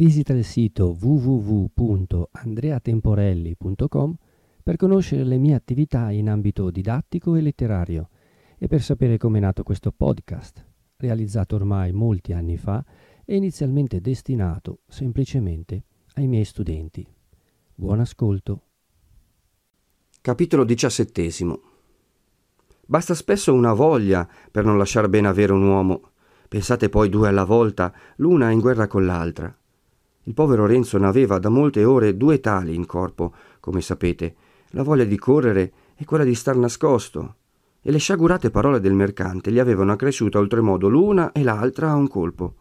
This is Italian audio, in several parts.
Visita il sito www.andreatemporelli.com per conoscere le mie attività in ambito didattico e letterario e per sapere come è nato questo podcast, realizzato ormai molti anni fa e inizialmente destinato semplicemente ai miei studenti. Buon ascolto. Capitolo diciassettesimo Basta spesso una voglia per non lasciar bene avere un uomo. Pensate poi due alla volta, l'una in guerra con l'altra. Il povero Renzo n'aveva da molte ore due tali in corpo, come sapete, la voglia di correre e quella di star nascosto, e le sciagurate parole del mercante gli avevano accresciuta oltremodo l'una e l'altra a un colpo.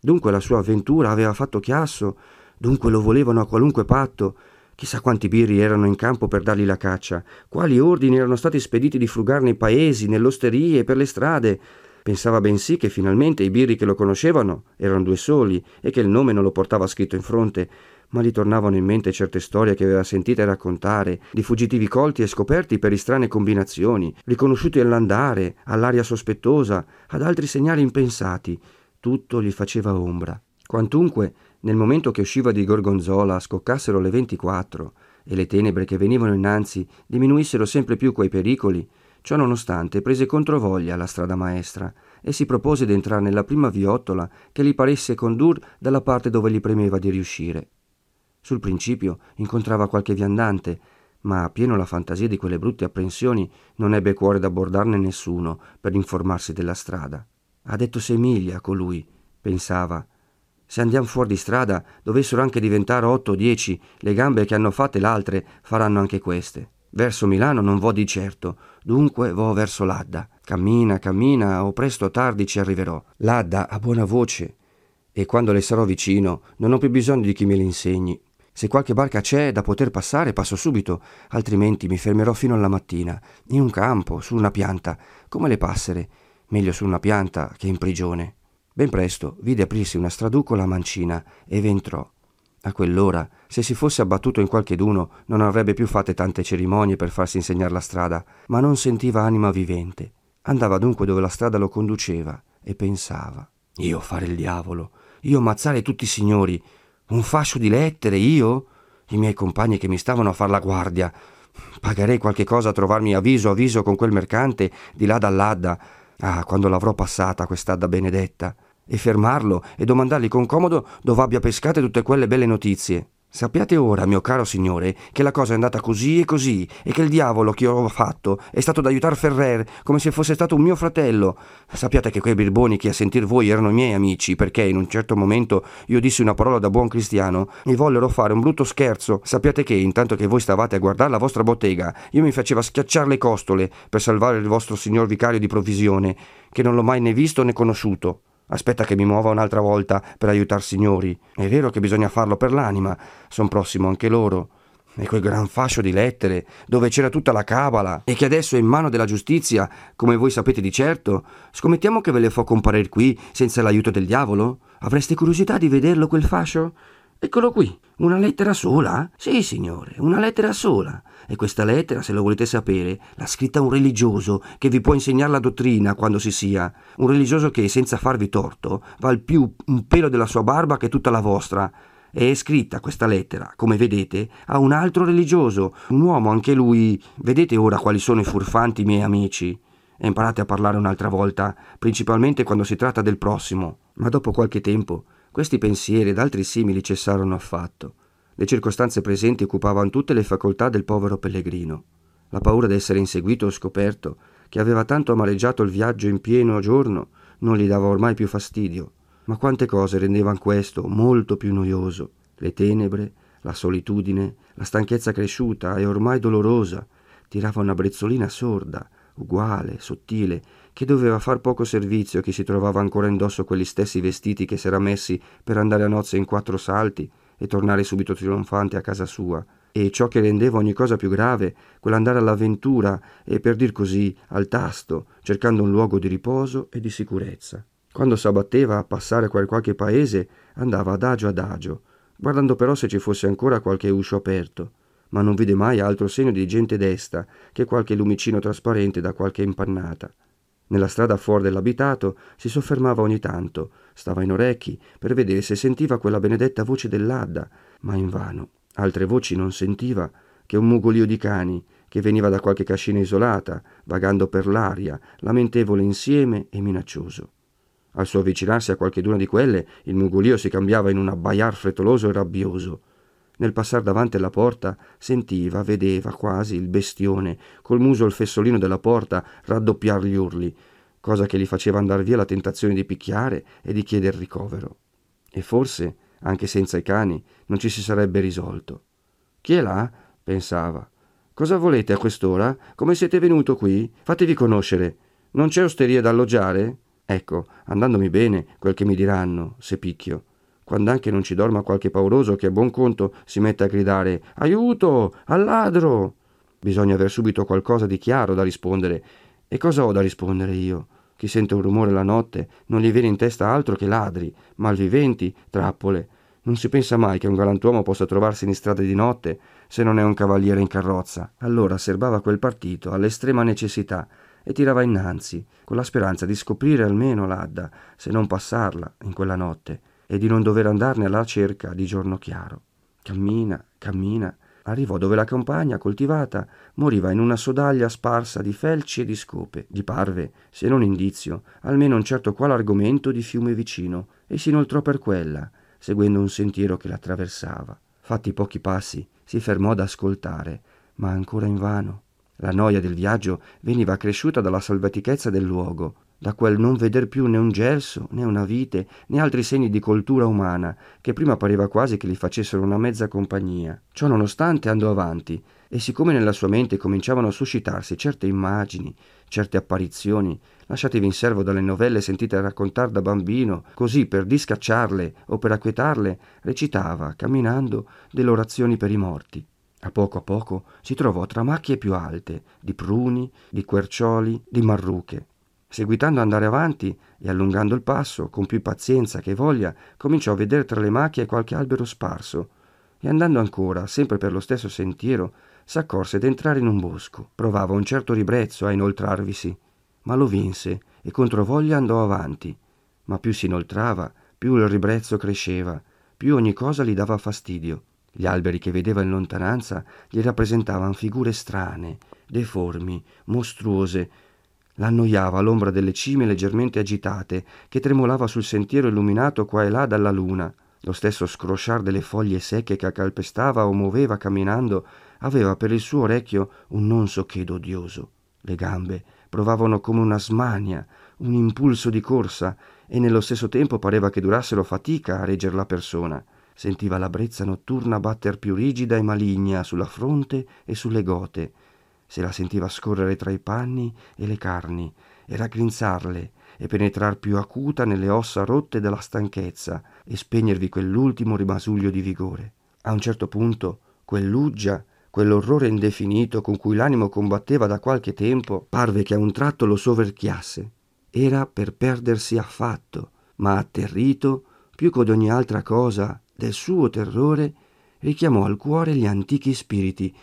Dunque la sua avventura aveva fatto chiasso, dunque lo volevano a qualunque patto, chissà quanti birri erano in campo per dargli la caccia, quali ordini erano stati spediti di frugare nei paesi, nelle osterie per le strade, Pensava bensì che finalmente i birri che lo conoscevano erano due soli e che il nome non lo portava scritto in fronte, ma gli tornavano in mente certe storie che aveva sentite raccontare, di fuggitivi colti e scoperti per strane combinazioni, riconosciuti all'andare, all'aria sospettosa, ad altri segnali impensati. Tutto gli faceva ombra. Quantunque, nel momento che usciva di Gorgonzola, scoccassero le ventiquattro e le tenebre che venivano innanzi diminuissero sempre più quei pericoli, Ciò nonostante prese controvoglia la strada maestra e si propose d'entrare nella prima viottola che gli paresse condur dalla parte dove gli premeva di riuscire. Sul principio incontrava qualche viandante, ma pieno la fantasia di quelle brutte apprensioni non ebbe cuore d'abbordarne nessuno per informarsi della strada. Ha detto sei miglia colui, pensava. Se andiamo fuori di strada dovessero anche diventare otto o dieci, le gambe che hanno fatte l'altre faranno anche queste. Verso Milano non vo di certo, dunque vo verso l'Adda. Cammina, cammina, o presto o tardi ci arriverò. L'Adda ha buona voce, e quando le sarò vicino non ho più bisogno di chi me l'insegni. Se qualche barca c'è da poter passare, passo subito, altrimenti mi fermerò fino alla mattina, in un campo, su una pianta, come le passere, meglio su una pianta che in prigione. Ben presto vide aprirsi una straducola mancina e v'entrò. A quell'ora, se si fosse abbattuto in qualcheduno, non avrebbe più fatte tante cerimonie per farsi insegnare la strada, ma non sentiva anima vivente. Andava dunque dove la strada lo conduceva e pensava: Io fare il diavolo, io ammazzare tutti i signori, un fascio di lettere, io? I miei compagni che mi stavano a far la guardia. Pagherei qualche cosa a trovarmi a viso a viso con quel mercante di là dall'Adda. Ah, quando l'avrò passata quest'Adda benedetta e fermarlo e domandargli con comodo dove abbia pescate tutte quelle belle notizie. Sappiate ora, mio caro signore, che la cosa è andata così e così, e che il diavolo che ho fatto è stato d'aiutar Ferrer come se fosse stato un mio fratello. Sappiate che quei birboni che a sentir voi erano miei amici, perché in un certo momento io dissi una parola da buon cristiano e vollero fare un brutto scherzo. Sappiate che, intanto che voi stavate a guardare la vostra bottega, io mi faceva schiacciare le costole per salvare il vostro signor vicario di provvisione, che non l'ho mai né visto né conosciuto. Aspetta che mi muova un'altra volta per aiutar signori. È vero che bisogna farlo per l'anima, son prossimo anche loro. E quel gran fascio di lettere, dove c'era tutta la cabala, e che adesso è in mano della giustizia, come voi sapete di certo, scommettiamo che ve le fo comparer qui senza l'aiuto del diavolo? Avreste curiosità di vederlo quel fascio? Eccolo qui, una lettera sola? Sì, signore, una lettera sola. E questa lettera, se lo volete sapere, l'ha scritta un religioso che vi può insegnare la dottrina quando si sia. Un religioso che, senza farvi torto, val più un pelo della sua barba che tutta la vostra. E è scritta questa lettera, come vedete, a un altro religioso, un uomo anche lui. Vedete ora quali sono i furfanti miei amici. E imparate a parlare un'altra volta, principalmente quando si tratta del prossimo. Ma dopo qualche tempo questi pensieri ed altri simili cessarono affatto. Le circostanze presenti occupavano tutte le facoltà del povero pellegrino. La paura d'essere inseguito o scoperto, che aveva tanto amareggiato il viaggio in pieno giorno, non gli dava ormai più fastidio. Ma quante cose rendevano questo molto più noioso. Le tenebre, la solitudine, la stanchezza cresciuta e ormai dolorosa, tirava una brezzolina sorda, uguale, sottile, che doveva far poco servizio a chi si trovava ancora indosso quegli stessi vestiti che s'era messi per andare a nozze in quattro salti e tornare subito trionfante a casa sua, e ciò che rendeva ogni cosa più grave, quell'andare all'avventura e per dir così al tasto, cercando un luogo di riposo e di sicurezza. Quando s'abbatteva a passare per qualche paese, andava adagio adagio, guardando però se ci fosse ancora qualche uscio aperto, ma non vide mai altro segno di gente desta che qualche lumicino trasparente da qualche impannata. Nella strada fuori dell'abitato si soffermava ogni tanto, stava in orecchi per vedere se sentiva quella benedetta voce dell'Adda, ma invano. Altre voci non sentiva che un mugolio di cani che veniva da qualche cascina isolata, vagando per l'aria, lamentevole insieme e minaccioso. Al suo avvicinarsi a qualcheduna di quelle, il mugolio si cambiava in un abbaiar frettoloso e rabbioso. Nel passar davanti alla porta sentiva, vedeva quasi il bestione, col muso al fessolino della porta, raddoppiar gli urli, cosa che gli faceva andar via la tentazione di picchiare e di chieder ricovero. E forse, anche senza i cani, non ci si sarebbe risolto. Chi è là? pensava. Cosa volete a quest'ora? Come siete venuto qui? Fatevi conoscere. Non c'è osteria da alloggiare? Ecco, andandomi bene, quel che mi diranno, se picchio. Quando anche non ci dorma qualche pauroso che a buon conto si mette a gridare Aiuto! Al ladro! Bisogna aver subito qualcosa di chiaro da rispondere. E cosa ho da rispondere io? Chi sente un rumore la notte non gli viene in testa altro che ladri, malviventi, trappole. Non si pensa mai che un galantuomo possa trovarsi in strada di notte se non è un cavaliere in carrozza. Allora serbava quel partito all'estrema necessità e tirava innanzi, con la speranza di scoprire almeno l'Adda, se non passarla in quella notte, e di non dover andarne alla cerca di giorno chiaro. Cammina, cammina, arrivò dove la campagna coltivata moriva in una sodaglia sparsa di felci e di scope. Gli parve, se non indizio, almeno un certo qual argomento di fiume vicino, e si inoltrò per quella, seguendo un sentiero che l'attraversava. Fatti pochi passi, si fermò ad ascoltare, ma ancora invano. La noia del viaggio veniva accresciuta dalla salvatichezza del luogo, da quel non veder più né un gelso, né una vite, né altri segni di coltura umana, che prima pareva quasi che gli facessero una mezza compagnia. Ciò nonostante andò avanti, e siccome nella sua mente cominciavano a suscitarsi certe immagini, certe apparizioni, lasciatevi in servo dalle novelle sentite raccontare da bambino, così per discacciarle o per acquietarle, recitava, camminando, delle orazioni per i morti. A poco a poco si trovò tra macchie più alte, di pruni, di quercioli, di marruche. Seguitando ad andare avanti e allungando il passo, con più pazienza che voglia, cominciò a vedere tra le macchie qualche albero sparso, e andando ancora, sempre per lo stesso sentiero, s'accorse d'entrare in un bosco. Provava un certo ribrezzo a inoltrarvisi, ma lo vinse e contro voglia andò avanti. Ma più si inoltrava, più il ribrezzo cresceva, più ogni cosa gli dava fastidio. Gli alberi che vedeva in lontananza gli rappresentavano figure strane, deformi, mostruose. L'annoiava l'ombra delle cime leggermente agitate, che tremolava sul sentiero illuminato qua e là dalla luna. Lo stesso scrosciar delle foglie secche che calpestava o muoveva camminando aveva per il suo orecchio un non so che d'odioso. Le gambe provavano come una smania, un impulso di corsa, e nello stesso tempo pareva che durassero fatica a regger la persona. Sentiva la brezza notturna batter più rigida e maligna sulla fronte e sulle gote. Se la sentiva scorrere tra i panni e le carni e raggrinzarle e penetrar più acuta nelle ossa rotte della stanchezza e spegnervi quell'ultimo rimasuglio di vigore. A un certo punto quell'uggia, quell'orrore indefinito con cui l'animo combatteva da qualche tempo, parve che a un tratto lo soverchiasse. Era per perdersi affatto, ma atterrito, più che ogni altra cosa, del suo terrore, richiamò al cuore gli antichi spiriti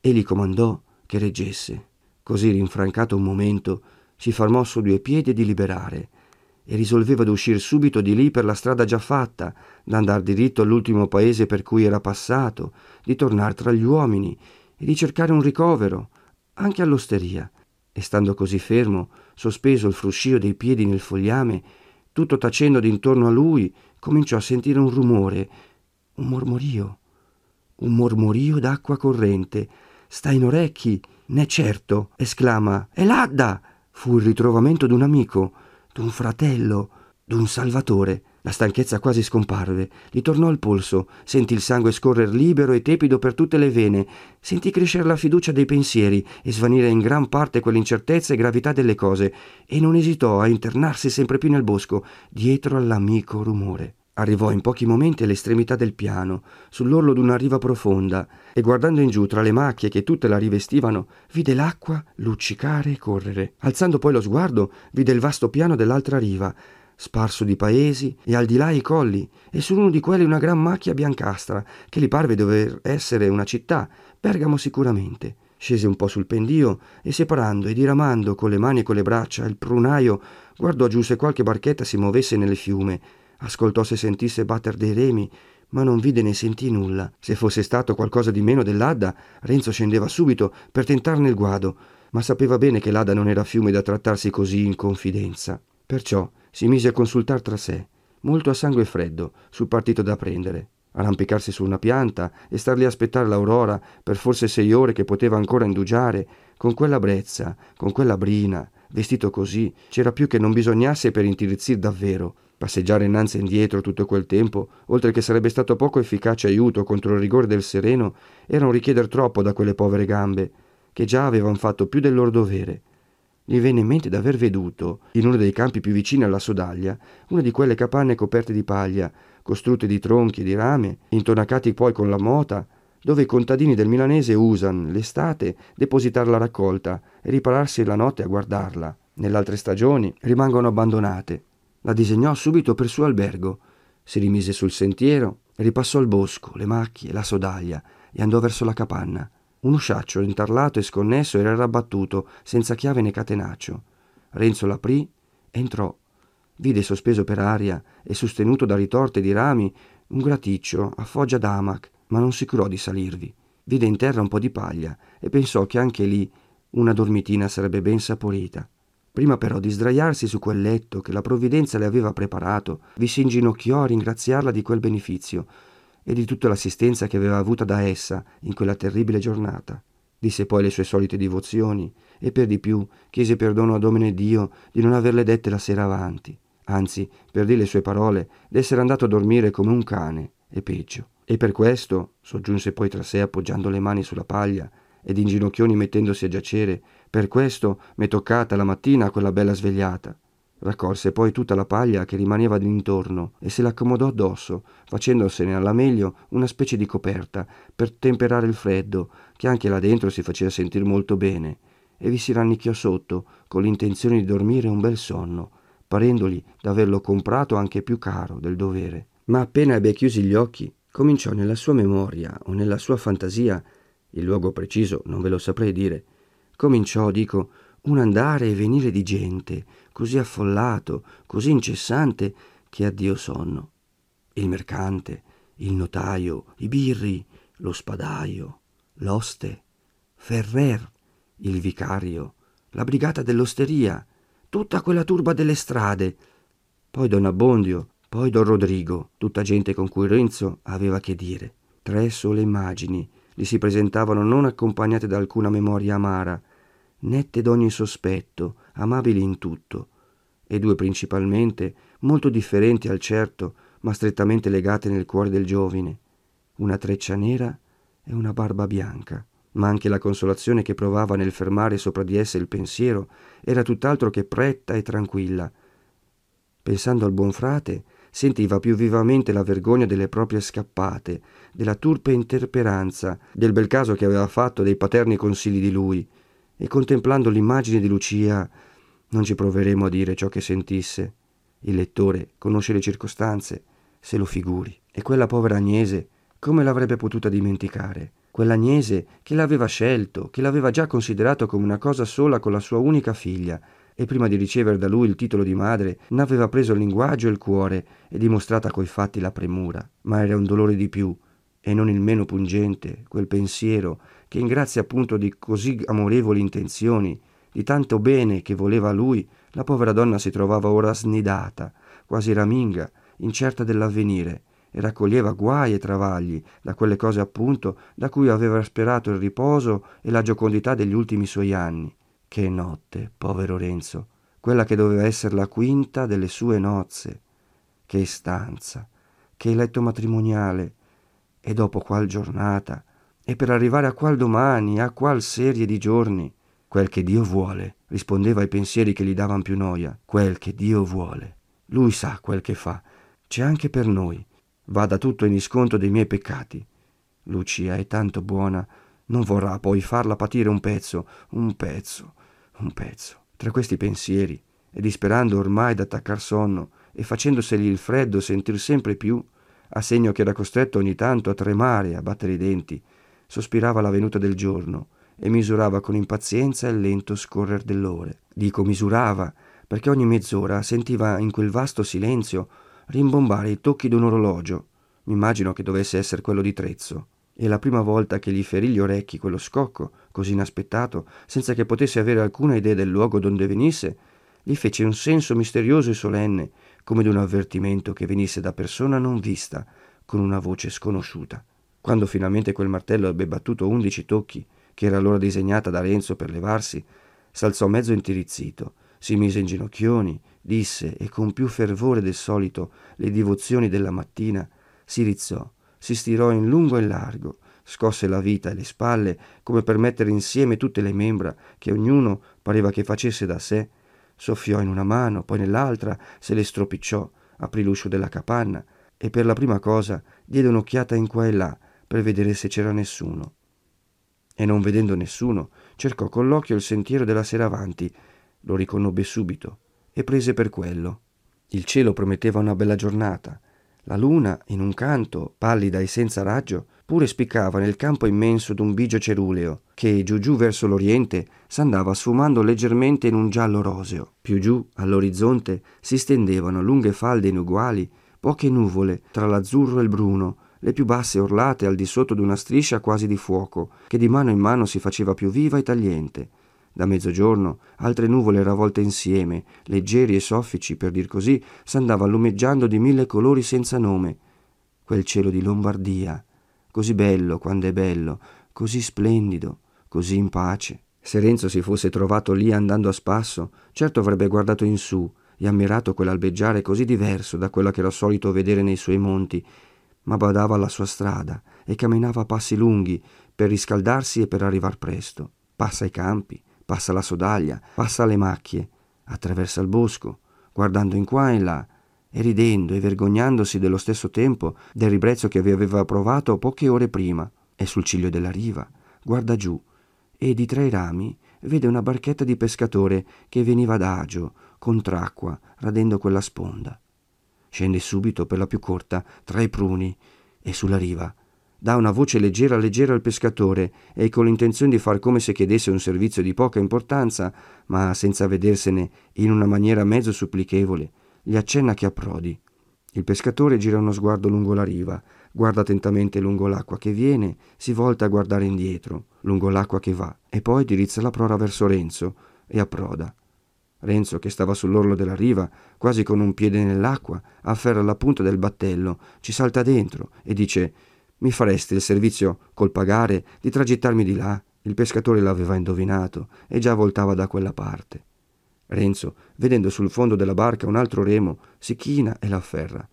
e gli comandò che reggesse. Così rinfrancato un momento, si fermò su due piedi di liberare e risolveva d'uscir subito di lì per la strada già fatta, d'andar diritto all'ultimo paese per cui era passato, di tornare tra gli uomini e di cercare un ricovero, anche all'osteria. E stando così fermo, sospeso il fruscio dei piedi nel fogliame, tutto tacendo d'intorno a lui, cominciò a sentire un rumore, un mormorio, un mormorio d'acqua corrente. Sta in orecchi, n'è certo, esclama. È l'Adda! Fu il ritrovamento d'un amico, d'un fratello, d'un salvatore. La stanchezza quasi scomparve, gli tornò il polso, sentì il sangue scorrer libero e tepido per tutte le vene, sentì crescere la fiducia dei pensieri e svanire in gran parte quell'incertezza e gravità delle cose, e non esitò a internarsi sempre più nel bosco, dietro all'amico rumore. Arrivò in pochi momenti all'estremità del piano, sull'orlo d'una riva profonda, e guardando in giù tra le macchie che tutte la rivestivano, vide l'acqua luccicare e correre. Alzando poi lo sguardo, vide il vasto piano dell'altra riva, sparso di paesi e al di là i colli, e su uno di quelli una gran macchia biancastra, che gli parve dover essere una città, Bergamo sicuramente. Scese un po' sul pendio e separando e diramando con le mani e con le braccia il prunaio, guardò giù se qualche barchetta si muovesse nel fiume, ascoltò se sentisse batter dei remi, ma non vide né sentì nulla. Se fosse stato qualcosa di meno dell'Adda, Renzo scendeva subito per tentarne il guado, ma sapeva bene che l'Adda non era fiume da trattarsi così in confidenza. Perciò si mise a consultar tra sé, molto a sangue freddo, sul partito da prendere. Arrampicarsi su una pianta e star lì a aspettare l'aurora per forse sei ore che poteva ancora indugiare, con quella brezza, con quella brina, vestito così, c'era più che non bisognasse per intirizzir davvero. Passeggiare innanzi e indietro tutto quel tempo, oltre che sarebbe stato poco efficace aiuto contro il rigore del sereno, era un richieder troppo da quelle povere gambe, che già avevano fatto più del loro dovere. Gli venne in mente d'aver veduto, in uno dei campi più vicini alla Sodaglia, una di quelle capanne coperte di paglia, costruite di tronchi e di rame, intonacati poi con la mota, dove i contadini del milanese usano, l'estate, depositar la raccolta e ripararsi la notte a guardarla. Nelle altre stagioni rimangono abbandonate la disegnò subito per suo albergo, si rimise sul sentiero, ripassò il bosco, le macchie, la sodaglia e andò verso la capanna. Un usciaccio intarlato e sconnesso era rabbattuto, senza chiave né catenaccio. Renzo l'aprì, entrò. Vide sospeso per aria e sostenuto da ritorte di rami un graticcio a foggia d'amac, ma non si curò di salirvi. Vide in terra un po' di paglia e pensò che anche lì una dormitina sarebbe ben saporita. Prima però di sdraiarsi su quel letto che la provvidenza le aveva preparato, vi si inginocchiò a ringraziarla di quel benefizio e di tutta l'assistenza che aveva avuta da essa in quella terribile giornata. Disse poi le sue solite divozioni e per di più chiese perdono a Domine Dio di non averle dette la sera avanti, anzi, per dire le sue parole, d'essere andato a dormire come un cane, e peggio. E per questo, soggiunse poi tra sé appoggiando le mani sulla paglia ed in ginocchioni mettendosi a giacere, per questo m'è toccata la mattina quella bella svegliata. Raccolse poi tutta la paglia che rimaneva d'intorno e se l'accomodò addosso, facendosene alla meglio una specie di coperta per temperare il freddo, che anche là dentro si faceva sentir molto bene, e vi si rannicchiò sotto con l'intenzione di dormire un bel sonno, parendogli d'averlo comprato anche più caro del dovere. Ma appena ebbe chiusi gli occhi, cominciò nella sua memoria o nella sua fantasia, il luogo preciso non ve lo saprei dire, cominciò, dico, un andare e venire di gente, così affollato, così incessante, che addio sonno. Il mercante, il notaio, i birri, lo spadaio, l'oste, Ferrer, il vicario, la brigata dell'osteria, tutta quella turba delle strade, poi don Abbondio, poi don Rodrigo, tutta gente con cui Renzo aveva che dire. Tre sole immagini gli si presentavano non accompagnate da alcuna memoria amara, nette d'ogni sospetto, amabili in tutto, e due principalmente, molto differenti al certo, ma strettamente legate nel cuore del giovine, una treccia nera e una barba bianca. Ma anche la consolazione che provava nel fermare sopra di esse il pensiero era tutt'altro che pretta e tranquilla. Pensando al buon frate, sentiva più vivamente la vergogna delle proprie scappate, della turpe interperanza, del bel caso che aveva fatto dei paterni consigli di lui, e contemplando l'immagine di Lucia non ci proveremo a dire ciò che sentisse. Il lettore conosce le circostanze, se lo figuri. E quella povera Agnese, come l'avrebbe potuta dimenticare? Quell'Agnese che l'aveva scelto, che l'aveva già considerato come una cosa sola con la sua unica figlia, e prima di ricevere da lui il titolo di madre n'aveva preso il linguaggio e il cuore e dimostrata coi fatti la premura. Ma era un dolore di più, e non il meno pungente, quel pensiero che in grazia appunto di così amorevoli intenzioni, di tanto bene che voleva lui, la povera donna si trovava ora snidata, quasi raminga, incerta dell'avvenire, e raccoglieva guai e travagli da quelle cose appunto da cui aveva sperato il riposo e la giocondità degli ultimi suoi anni. Che notte, povero Renzo, quella che doveva essere la quinta delle sue nozze. Che stanza, che letto matrimoniale, e dopo qual giornata, e per arrivare a qual domani, a qual serie di giorni. Quel che Dio vuole, rispondeva ai pensieri che gli davan più noia. Quel che Dio vuole. Lui sa quel che fa. C'è anche per noi. Vada tutto in isconto dei miei peccati. Lucia è tanto buona, non vorrà poi farla patire un pezzo, un pezzo, un pezzo. Tra questi pensieri, e disperando ormai d'attaccar sonno, e facendosegli il freddo sentir sempre più, a segno che era costretto ogni tanto a tremare, a battere i denti, sospirava la venuta del giorno e misurava con impazienza il lento scorrer dell'ore. Dico misurava, perché ogni mezz'ora sentiva in quel vasto silenzio rimbombare i tocchi d'un orologio. M'immagino che dovesse essere quello di Trezzo. E la prima volta che gli ferì gli orecchi quello scocco, così inaspettato, senza che potesse avere alcuna idea del luogo donde venisse, gli fece un senso misterioso e solenne, come d'un avvertimento che venisse da persona non vista, con una voce sconosciuta. Quando finalmente quel martello ebbe battuto undici tocchi, che era l'ora disegnata da Renzo per levarsi, s'alzò mezzo intirizzito, si mise in ginocchioni, disse e con più fervore del solito le divozioni della mattina, si rizzò, si stirò in lungo e largo, scosse la vita e le spalle come per mettere insieme tutte le membra che ognuno pareva che facesse da sé, soffiò in una mano, poi nell'altra, se le stropicciò, aprì l'uscio della capanna e per la prima cosa diede un'occhiata in qua e là per vedere se c'era nessuno. E non vedendo nessuno, cercò con l'occhio il sentiero della sera avanti, lo riconobbe subito e prese per quello. Il cielo prometteva una bella giornata. La luna, in un canto, pallida e senza raggio, pure spiccava nel campo immenso d'un bigio ceruleo, che giù giù verso l'oriente s'andava sfumando leggermente in un giallo roseo. Più giù, all'orizzonte, si stendevano lunghe falde inuguali, poche nuvole, tra l'azzurro e il bruno, le più basse orlate al di sotto d'una striscia quasi di fuoco, che di mano in mano si faceva più viva e tagliente. Da mezzogiorno altre nuvole ravolte insieme, leggeri e soffici, per dir così, s'andava lumeggiando di mille colori senza nome. Quel cielo di Lombardia, così bello quando è bello, così splendido, così in pace. Se Renzo si fosse trovato lì andando a spasso, certo avrebbe guardato in su e ammirato quell'albeggiare così diverso da quello che era solito vedere nei suoi monti ma badava alla sua strada e camminava a passi lunghi per riscaldarsi e per arrivar presto. Passa i campi, passa la sodaglia, passa le macchie, attraversa il bosco, guardando in qua e in là, e ridendo e vergognandosi dello stesso tempo del ribrezzo che vi aveva provato poche ore prima. E sul ciglio della riva, guarda giù, e di tra i rami vede una barchetta di pescatore che veniva adagio, contracqua, radendo quella sponda. Scende subito per la più corta, tra i pruni, e sulla riva. Dà una voce leggera leggera al pescatore e con l'intenzione di far come se chiedesse un servizio di poca importanza, ma senza vedersene in una maniera mezzo supplichevole, gli accenna che approdi. Il pescatore gira uno sguardo lungo la riva, guarda attentamente lungo l'acqua che viene, si volta a guardare indietro, lungo l'acqua che va, e poi dirizza la prora verso Renzo e approda. Renzo, che stava sull'orlo della riva, quasi con un piede nell'acqua, afferra la punta del battello, ci salta dentro e dice Mi fareste il servizio col pagare di tragittarmi di là? Il pescatore l'aveva indovinato e già voltava da quella parte. Renzo, vedendo sul fondo della barca un altro remo, si china e l'afferra.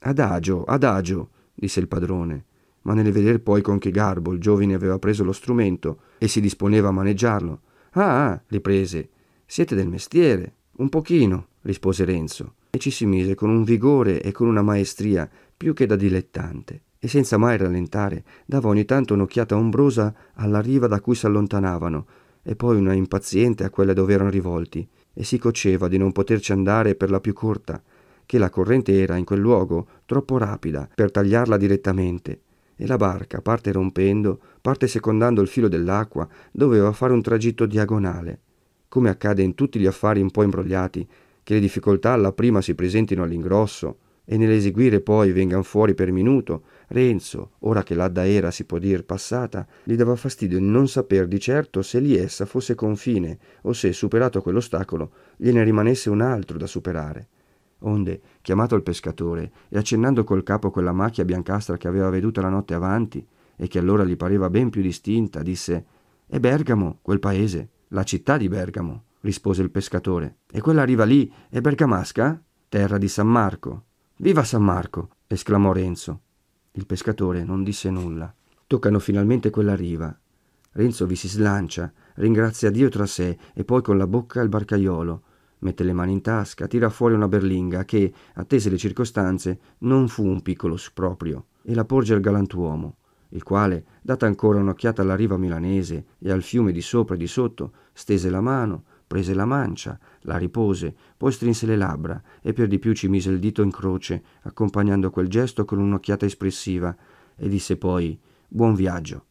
Adagio, adagio, disse il padrone, ma nel veder poi con che garbo il giovine aveva preso lo strumento e si disponeva a maneggiarlo. Ah, ah, riprese, siete del mestiere. Un pochino, rispose Renzo, e ci si mise con un vigore e con una maestria più che da dilettante, e senza mai rallentare dava ogni tanto un'occhiata ombrosa alla riva da cui s'allontanavano, e poi una impaziente a quella dove erano rivolti, e si coceva di non poterci andare per la più corta, che la corrente era in quel luogo troppo rapida per tagliarla direttamente, e la barca, parte rompendo, parte secondando il filo dell'acqua, doveva fare un tragitto diagonale come accade in tutti gli affari un po' imbrogliati, che le difficoltà alla prima si presentino all'ingrosso e nell'eseguire poi vengan fuori per minuto, Renzo, ora che l'adda era, si può dir, passata, gli dava fastidio di non saper di certo se lì essa fosse confine o se, superato quell'ostacolo, gliene rimanesse un altro da superare. Onde, chiamato il pescatore e accennando col capo quella macchia biancastra che aveva veduta la notte avanti e che allora gli pareva ben più distinta, disse È Bergamo, quel paese. La città di Bergamo, rispose il pescatore. E quella riva lì è bergamasca? Terra di San Marco. Viva San Marco! esclamò Renzo. Il pescatore non disse nulla. Toccano finalmente quella riva. Renzo vi si slancia, ringrazia Dio tra sé e poi con la bocca il barcaiolo. Mette le mani in tasca, tira fuori una berlinga che, attese le circostanze, non fu un piccolo sproprio, e la porge al galantuomo il quale, data ancora un'occhiata alla riva milanese e al fiume di sopra e di sotto, stese la mano, prese la mancia, la ripose, poi strinse le labbra e per di più ci mise il dito in croce, accompagnando quel gesto con un'occhiata espressiva, e disse poi Buon viaggio.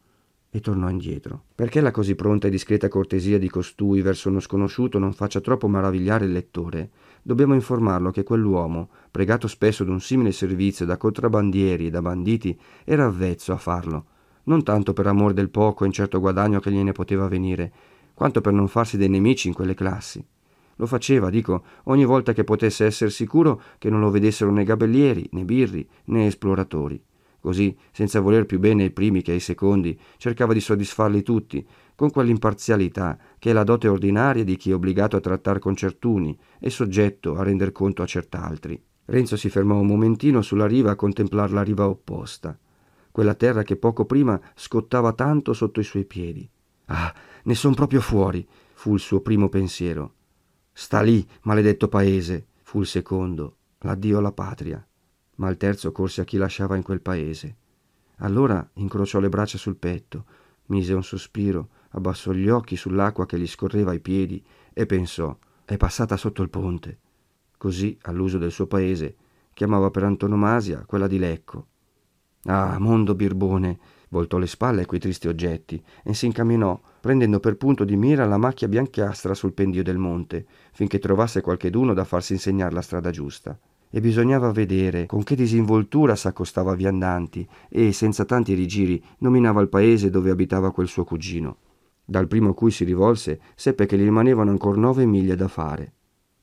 e tornò indietro. Perché la così pronta e discreta cortesia di costui verso uno sconosciuto non faccia troppo maravigliare il lettore, dobbiamo informarlo che quell'uomo, pregato spesso d'un simile servizio da contrabbandieri e da banditi, era avvezzo a farlo, non tanto per amor del poco e incerto guadagno che gliene poteva venire, quanto per non farsi dei nemici in quelle classi. Lo faceva, dico, ogni volta che potesse essere sicuro che non lo vedessero né gabellieri, né birri, né esploratori. Così, senza voler più bene ai primi che ai secondi, cercava di soddisfarli tutti, con quell'imparzialità che è la dote ordinaria di chi è obbligato a trattare con certuni e soggetto a render conto a cert'altri. Renzo si fermò un momentino sulla riva a contemplare la riva opposta, quella terra che poco prima scottava tanto sotto i suoi piedi. Ah, ne son proprio fuori, fu il suo primo pensiero. Sta lì, maledetto paese, fu il secondo, l'addio alla patria ma il terzo corse a chi lasciava in quel paese. Allora incrociò le braccia sul petto, mise un sospiro, abbassò gli occhi sull'acqua che gli scorreva ai piedi e pensò è passata sotto il ponte. Così, all'uso del suo paese, chiamava per antonomasia quella di Lecco. Ah, mondo birbone! voltò le spalle a quei tristi oggetti e si incamminò, prendendo per punto di mira la macchia biancastra sul pendio del monte, finché trovasse qualcheduno da farsi insegnare la strada giusta e bisognava vedere con che disinvoltura s'accostava a viandanti e, senza tanti rigiri, nominava il paese dove abitava quel suo cugino. Dal primo a cui si rivolse, seppe che gli rimanevano ancora nove miglia da fare.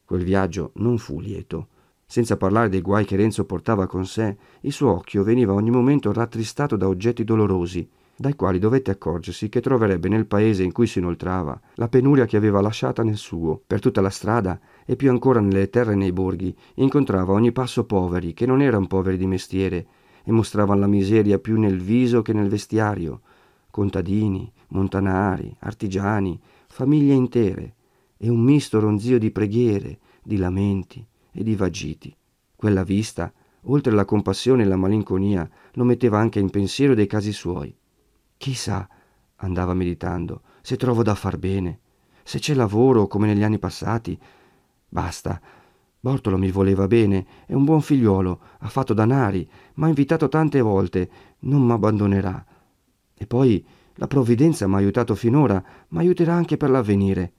Quel viaggio non fu lieto. Senza parlare dei guai che Renzo portava con sé, il suo occhio veniva ogni momento rattristato da oggetti dolorosi, dai quali dovette accorgersi che troverebbe nel paese in cui si inoltrava la penuria che aveva lasciata nel suo. Per tutta la strada, e più ancora nelle terre e nei borghi, incontrava ogni passo poveri, che non erano poveri di mestiere, e mostravano la miseria più nel viso che nel vestiario, contadini, montanari, artigiani, famiglie intere, e un misto ronzio di preghiere, di lamenti e di vagiti. Quella vista, oltre la compassione e la malinconia, lo metteva anche in pensiero dei casi suoi. Chissà, andava meditando, se trovo da far bene, se c'è lavoro come negli anni passati. Basta. Bortolo mi voleva bene, è un buon figliuolo, ha fatto danari, m'ha invitato tante volte, non m'abbandonerà. E poi la provvidenza m'ha aiutato finora, m'aiuterà anche per l'avvenire.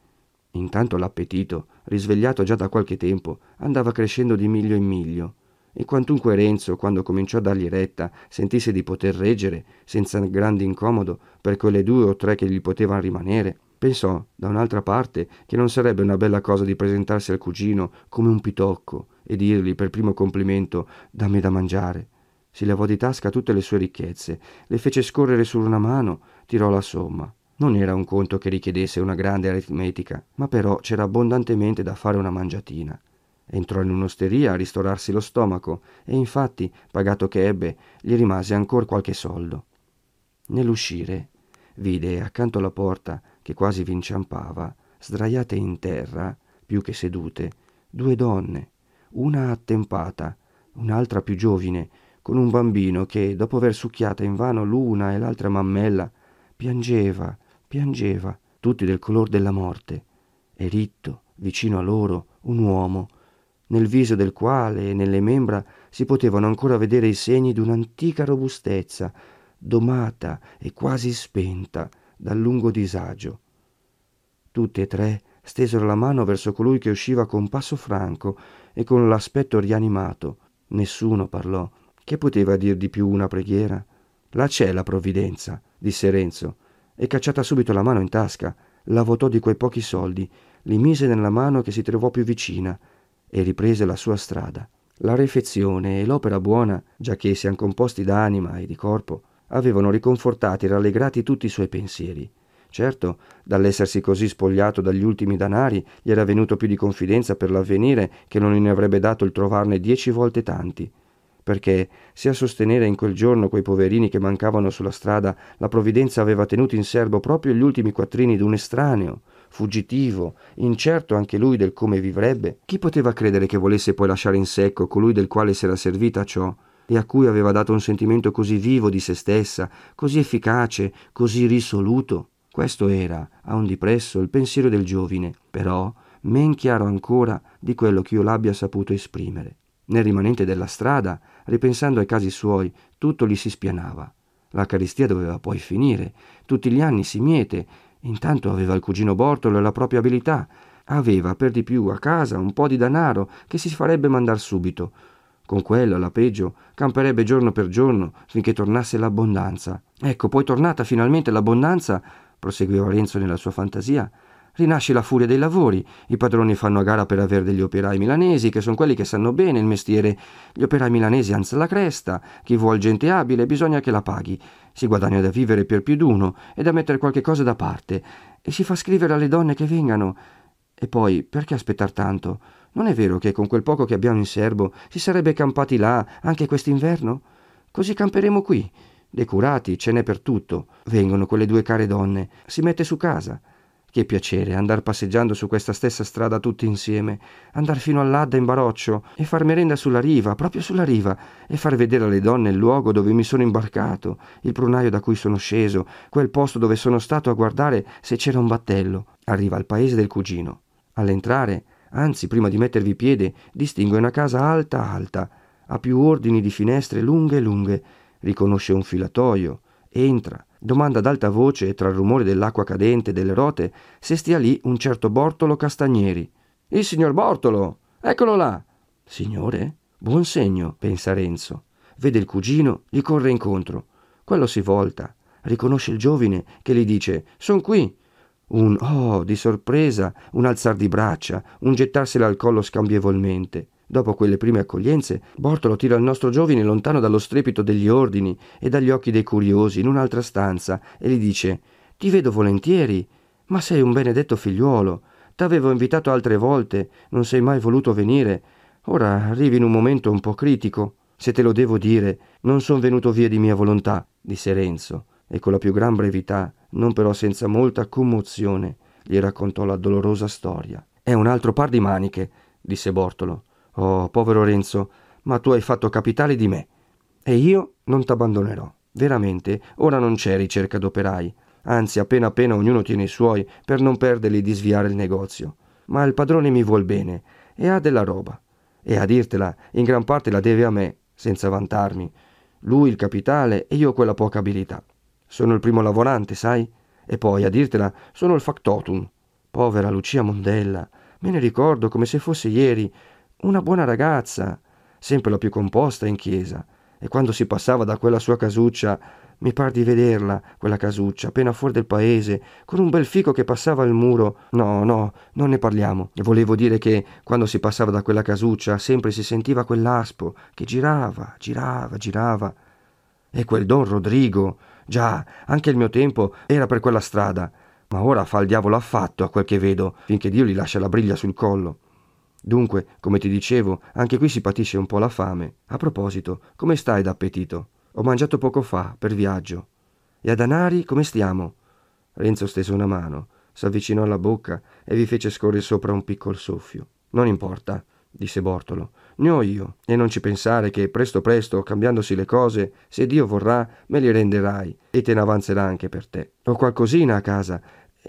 Intanto l'appetito, risvegliato già da qualche tempo, andava crescendo di miglio in miglio e quantunque Renzo, quando cominciò a dargli retta, sentisse di poter reggere, senza grande incomodo, per quelle due o tre che gli potevano rimanere, pensò, da un'altra parte, che non sarebbe una bella cosa di presentarsi al cugino come un pitocco e dirgli per primo complimento dammi da mangiare. Si levò di tasca tutte le sue ricchezze, le fece scorrere su una mano, tirò la somma. Non era un conto che richiedesse una grande aritmetica, ma però c'era abbondantemente da fare una mangiatina. Entrò in un'osteria a ristorarsi lo stomaco e infatti, pagato che ebbe, gli rimase ancora qualche soldo. Nell'uscire, vide accanto alla porta, che quasi vi inciampava, sdraiate in terra, più che sedute, due donne, una attempata, un'altra più giovine, con un bambino che, dopo aver succhiata invano l'una e l'altra mammella, piangeva, piangeva, tutti del color della morte, e ritto, vicino a loro, un uomo, nel viso del quale e nelle membra si potevano ancora vedere i segni d'un'antica robustezza, domata e quasi spenta dal lungo disagio. Tutti e tre stesero la mano verso colui che usciva con passo franco e con l'aspetto rianimato. Nessuno parlò. Che poteva dir di più una preghiera? Là c'è la provvidenza, disse Renzo, e cacciata subito la mano in tasca, la votò di quei pochi soldi, li mise nella mano che si trovò più vicina, e riprese la sua strada. La refezione e l'opera buona, già che siano composti d'anima e di corpo, avevano riconfortati e rallegrati tutti i suoi pensieri. Certo, dall'essersi così spogliato dagli ultimi danari, gli era venuto più di confidenza per l'avvenire che non ne avrebbe dato il trovarne dieci volte tanti. Perché, se a sostenere in quel giorno quei poverini che mancavano sulla strada, la provvidenza aveva tenuto in serbo proprio gli ultimi quattrini d'un estraneo, fuggitivo, incerto anche lui del come vivrebbe, chi poteva credere che volesse poi lasciare in secco colui del quale s'era servita ciò e a cui aveva dato un sentimento così vivo di se stessa, così efficace, così risoluto? Questo era, a un dipresso, il pensiero del giovine, però men chiaro ancora di quello che io l'abbia saputo esprimere. Nel rimanente della strada, ripensando ai casi suoi, tutto gli si spianava. La caristia doveva poi finire. Tutti gli anni si miete. Intanto aveva il cugino Bortolo e la propria abilità. Aveva per di più a casa un po' di denaro che si farebbe mandar subito. Con quello, alla peggio, camperebbe giorno per giorno finché tornasse l'abbondanza. Ecco, poi tornata finalmente l'abbondanza, proseguiva Renzo nella sua fantasia, rinasce la furia dei lavori. I padroni fanno a gara per avere degli operai milanesi, che sono quelli che sanno bene il mestiere. Gli operai milanesi alzano la cresta. Chi vuol gente abile bisogna che la paghi. Si guadagna da vivere per più d'uno e da mettere qualche cosa da parte. E si fa scrivere alle donne che vengano. E poi, perché aspettare tanto? Non è vero che con quel poco che abbiamo in serbo si sarebbe campati là anche quest'inverno? Così camperemo qui. Decurati, ce n'è per tutto. Vengono quelle due care donne. Si mette su casa. Che piacere andar passeggiando su questa stessa strada tutti insieme, andar fino all'Adda in baroccio e far merenda sulla riva, proprio sulla riva, e far vedere alle donne il luogo dove mi sono imbarcato, il prunaio da cui sono sceso, quel posto dove sono stato a guardare se c'era un battello. Arriva al paese del cugino. All'entrare anzi prima di mettervi piede distingue una casa alta alta, ha più ordini di finestre lunghe lunghe, riconosce un filatoio, entra, domanda ad alta voce tra il rumore dell'acqua cadente e delle rote se stia lì un certo Bortolo Castagneri. Il signor Bortolo! Eccolo là! Signore? Buon segno, pensa Renzo. Vede il cugino, gli corre incontro. Quello si volta, riconosce il giovine che gli dice Son qui, un oh di sorpresa, un alzar di braccia, un gettarsela al collo scambievolmente. Dopo quelle prime accoglienze, Bortolo tira il nostro giovine lontano dallo strepito degli ordini e dagli occhi dei curiosi in un'altra stanza e gli dice Ti vedo volentieri, ma sei un benedetto figliuolo. T'avevo invitato altre volte, non sei mai voluto venire. Ora arrivi in un momento un po' critico. Se te lo devo dire, non son venuto via di mia volontà, disse Renzo e con la più gran brevità, non però senza molta commozione, gli raccontò la dolorosa storia. È un altro par di maniche, disse Bortolo. Oh, povero Renzo, ma tu hai fatto capitale di me. E io non t'abbandonerò. Veramente, ora non c'è ricerca d'operai. Anzi, appena appena ognuno tiene i suoi per non perderli di sviare il negozio. Ma il padrone mi vuol bene e ha della roba. E a dirtela, in gran parte la deve a me, senza vantarmi. Lui il capitale e io quella poca abilità. Sono il primo lavorante, sai? E poi, a dirtela, sono il factotum. Povera Lucia Mondella, me ne ricordo come se fosse ieri. Una buona ragazza, sempre la più composta in chiesa. E quando si passava da quella sua casuccia, mi par di vederla, quella casuccia, appena fuori del paese, con un bel fico che passava al muro. No, no, non ne parliamo. E volevo dire che quando si passava da quella casuccia sempre si sentiva quell'aspo che girava, girava, girava. E quel don Rodrigo, Già, anche il mio tempo era per quella strada, ma ora fa il diavolo affatto a quel che vedo, finché Dio gli lascia la briglia sul collo. Dunque, come ti dicevo, anche qui si patisce un po' la fame. A proposito, come stai d'appetito? Ho mangiato poco fa, per viaggio. E a danari come stiamo? Renzo stese una mano, s'avvicinò alla bocca e vi fece scorrere sopra un piccolo soffio. Non importa, disse Bortolo. Ne ho io, e non ci pensare che presto presto, cambiandosi le cose, se Dio vorrà, me li renderai, e te ne avanzerà anche per te. Ho qualcosina a casa,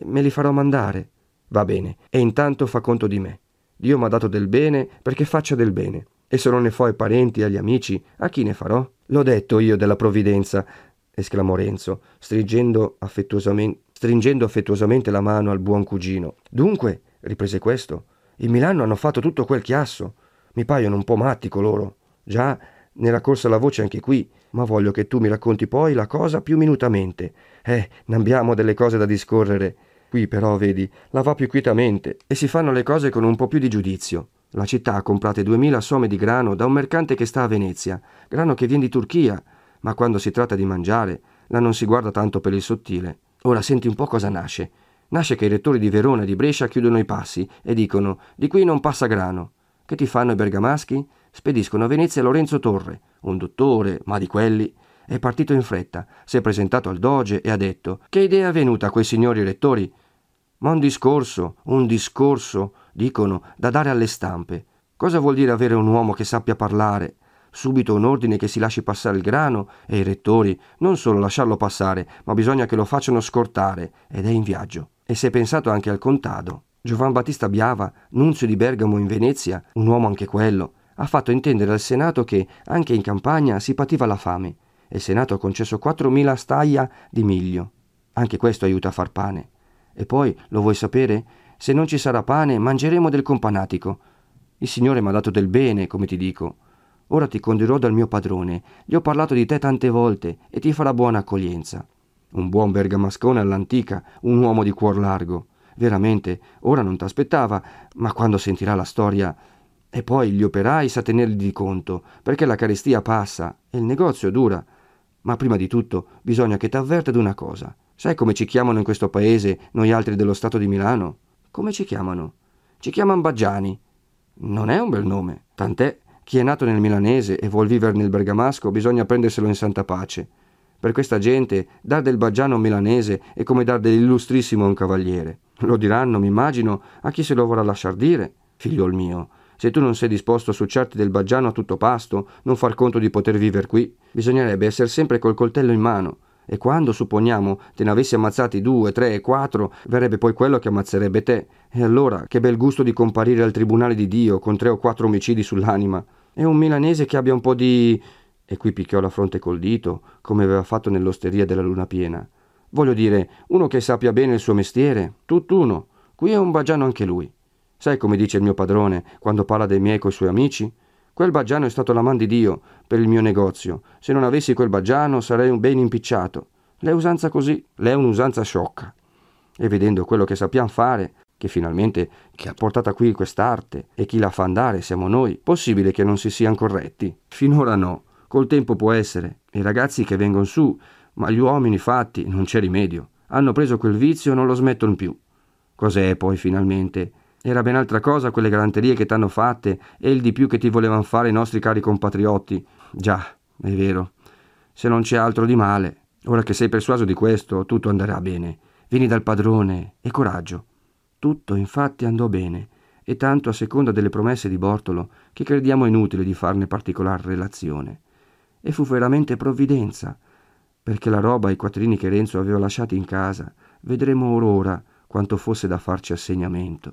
me li farò mandare. Va bene, e intanto fa conto di me. Dio m'ha dato del bene perché faccia del bene. E se non ne fo ai parenti e agli amici, a chi ne farò? L'ho detto io della provvidenza, esclamò Renzo, stringendo affettuosamente, stringendo affettuosamente la mano al buon cugino. Dunque, riprese questo, in Milano hanno fatto tutto quel chiasso. Mi paiono un po' matti coloro. Già, ne era corsa la voce anche qui, ma voglio che tu mi racconti poi la cosa più minutamente. Eh, n'abbiamo delle cose da discorrere. Qui però, vedi, la va più quietamente e si fanno le cose con un po' più di giudizio. La città ha comprate duemila somme di grano da un mercante che sta a Venezia, grano che viene di Turchia, ma quando si tratta di mangiare, là non si guarda tanto per il sottile. Ora senti un po' cosa nasce. Nasce che i rettori di Verona e di Brescia chiudono i passi e dicono di qui non passa grano. Che ti fanno i bergamaschi? Spediscono a Venezia Lorenzo Torre, un dottore, ma di quelli. È partito in fretta, si è presentato al doge e ha detto che idea è venuta a quei signori rettori? Ma un discorso, un discorso, dicono, da dare alle stampe. Cosa vuol dire avere un uomo che sappia parlare? Subito un ordine che si lasci passare il grano e i rettori non solo lasciarlo passare, ma bisogna che lo facciano scortare ed è in viaggio. E si è pensato anche al contado. Giovan Battista Biava, nunzio di Bergamo in Venezia, un uomo anche quello, ha fatto intendere al Senato che anche in campagna si pativa la fame e il Senato ha concesso 4.000 staglia di miglio. Anche questo aiuta a far pane. E poi, lo vuoi sapere? Se non ci sarà pane, mangeremo del companatico. Il Signore mi ha dato del bene, come ti dico. Ora ti condurrò dal mio padrone. Gli ho parlato di te tante volte e ti farà buona accoglienza. Un buon bergamascone all'antica, un uomo di cuor largo. Veramente, ora non t'aspettava, ma quando sentirà la storia... E poi gli operai sa tenerli di conto, perché la carestia passa e il negozio dura. Ma prima di tutto bisogna che t'avverta di una cosa. Sai come ci chiamano in questo paese noi altri dello Stato di Milano? Come ci chiamano? Ci chiamano Baggiani. Non è un bel nome, tant'è chi è nato nel milanese e vuol vivere nel bergamasco bisogna prenderselo in santa pace. Per questa gente dar del baggiano a un milanese è come dar dell'illustrissimo a un cavaliere. Lo diranno, mi immagino, a chi se lo vorrà lasciar dire. Figliol mio, se tu non sei disposto a succiarti del baggiano a tutto pasto, non far conto di poter vivere qui, bisognerebbe essere sempre col coltello in mano. E quando, supponiamo, te ne avessi ammazzati due, tre e quattro, verrebbe poi quello che ammazzerebbe te. E allora, che bel gusto di comparire al tribunale di Dio con tre o quattro omicidi sull'anima. E un milanese che abbia un po' di... E qui picchiò la fronte col dito, come aveva fatto nell'osteria della luna piena. Voglio dire, uno che sappia bene il suo mestiere, tutt'uno. Qui è un baggiano anche lui. Sai come dice il mio padrone quando parla dei miei coi suoi amici? Quel baggiano è stato la man di Dio per il mio negozio. Se non avessi quel baggiano sarei un ben impicciato. L'è usanza così, l'è un'usanza sciocca. E vedendo quello che sappiamo fare, che finalmente chi ha portata qui quest'arte e chi la fa andare siamo noi, possibile che non si siano corretti? Finora no, col tempo può essere. I ragazzi che vengono su, ma gli uomini fatti non c'è rimedio. Hanno preso quel vizio e non lo smettono più. Cos'è poi finalmente? Era ben altra cosa quelle galanterie che t'hanno fatte e il di più che ti volevano fare i nostri cari compatriotti. Già, è vero. Se non c'è altro di male, ora che sei persuaso di questo, tutto andrà bene. Vieni dal padrone e coraggio. Tutto infatti andò bene, e tanto a seconda delle promesse di Bortolo che crediamo inutile di farne particolar relazione. E fu veramente provvidenza, perché la roba e i quattrini che Renzo aveva lasciati in casa, vedremo or ora quanto fosse da farci assegnamento.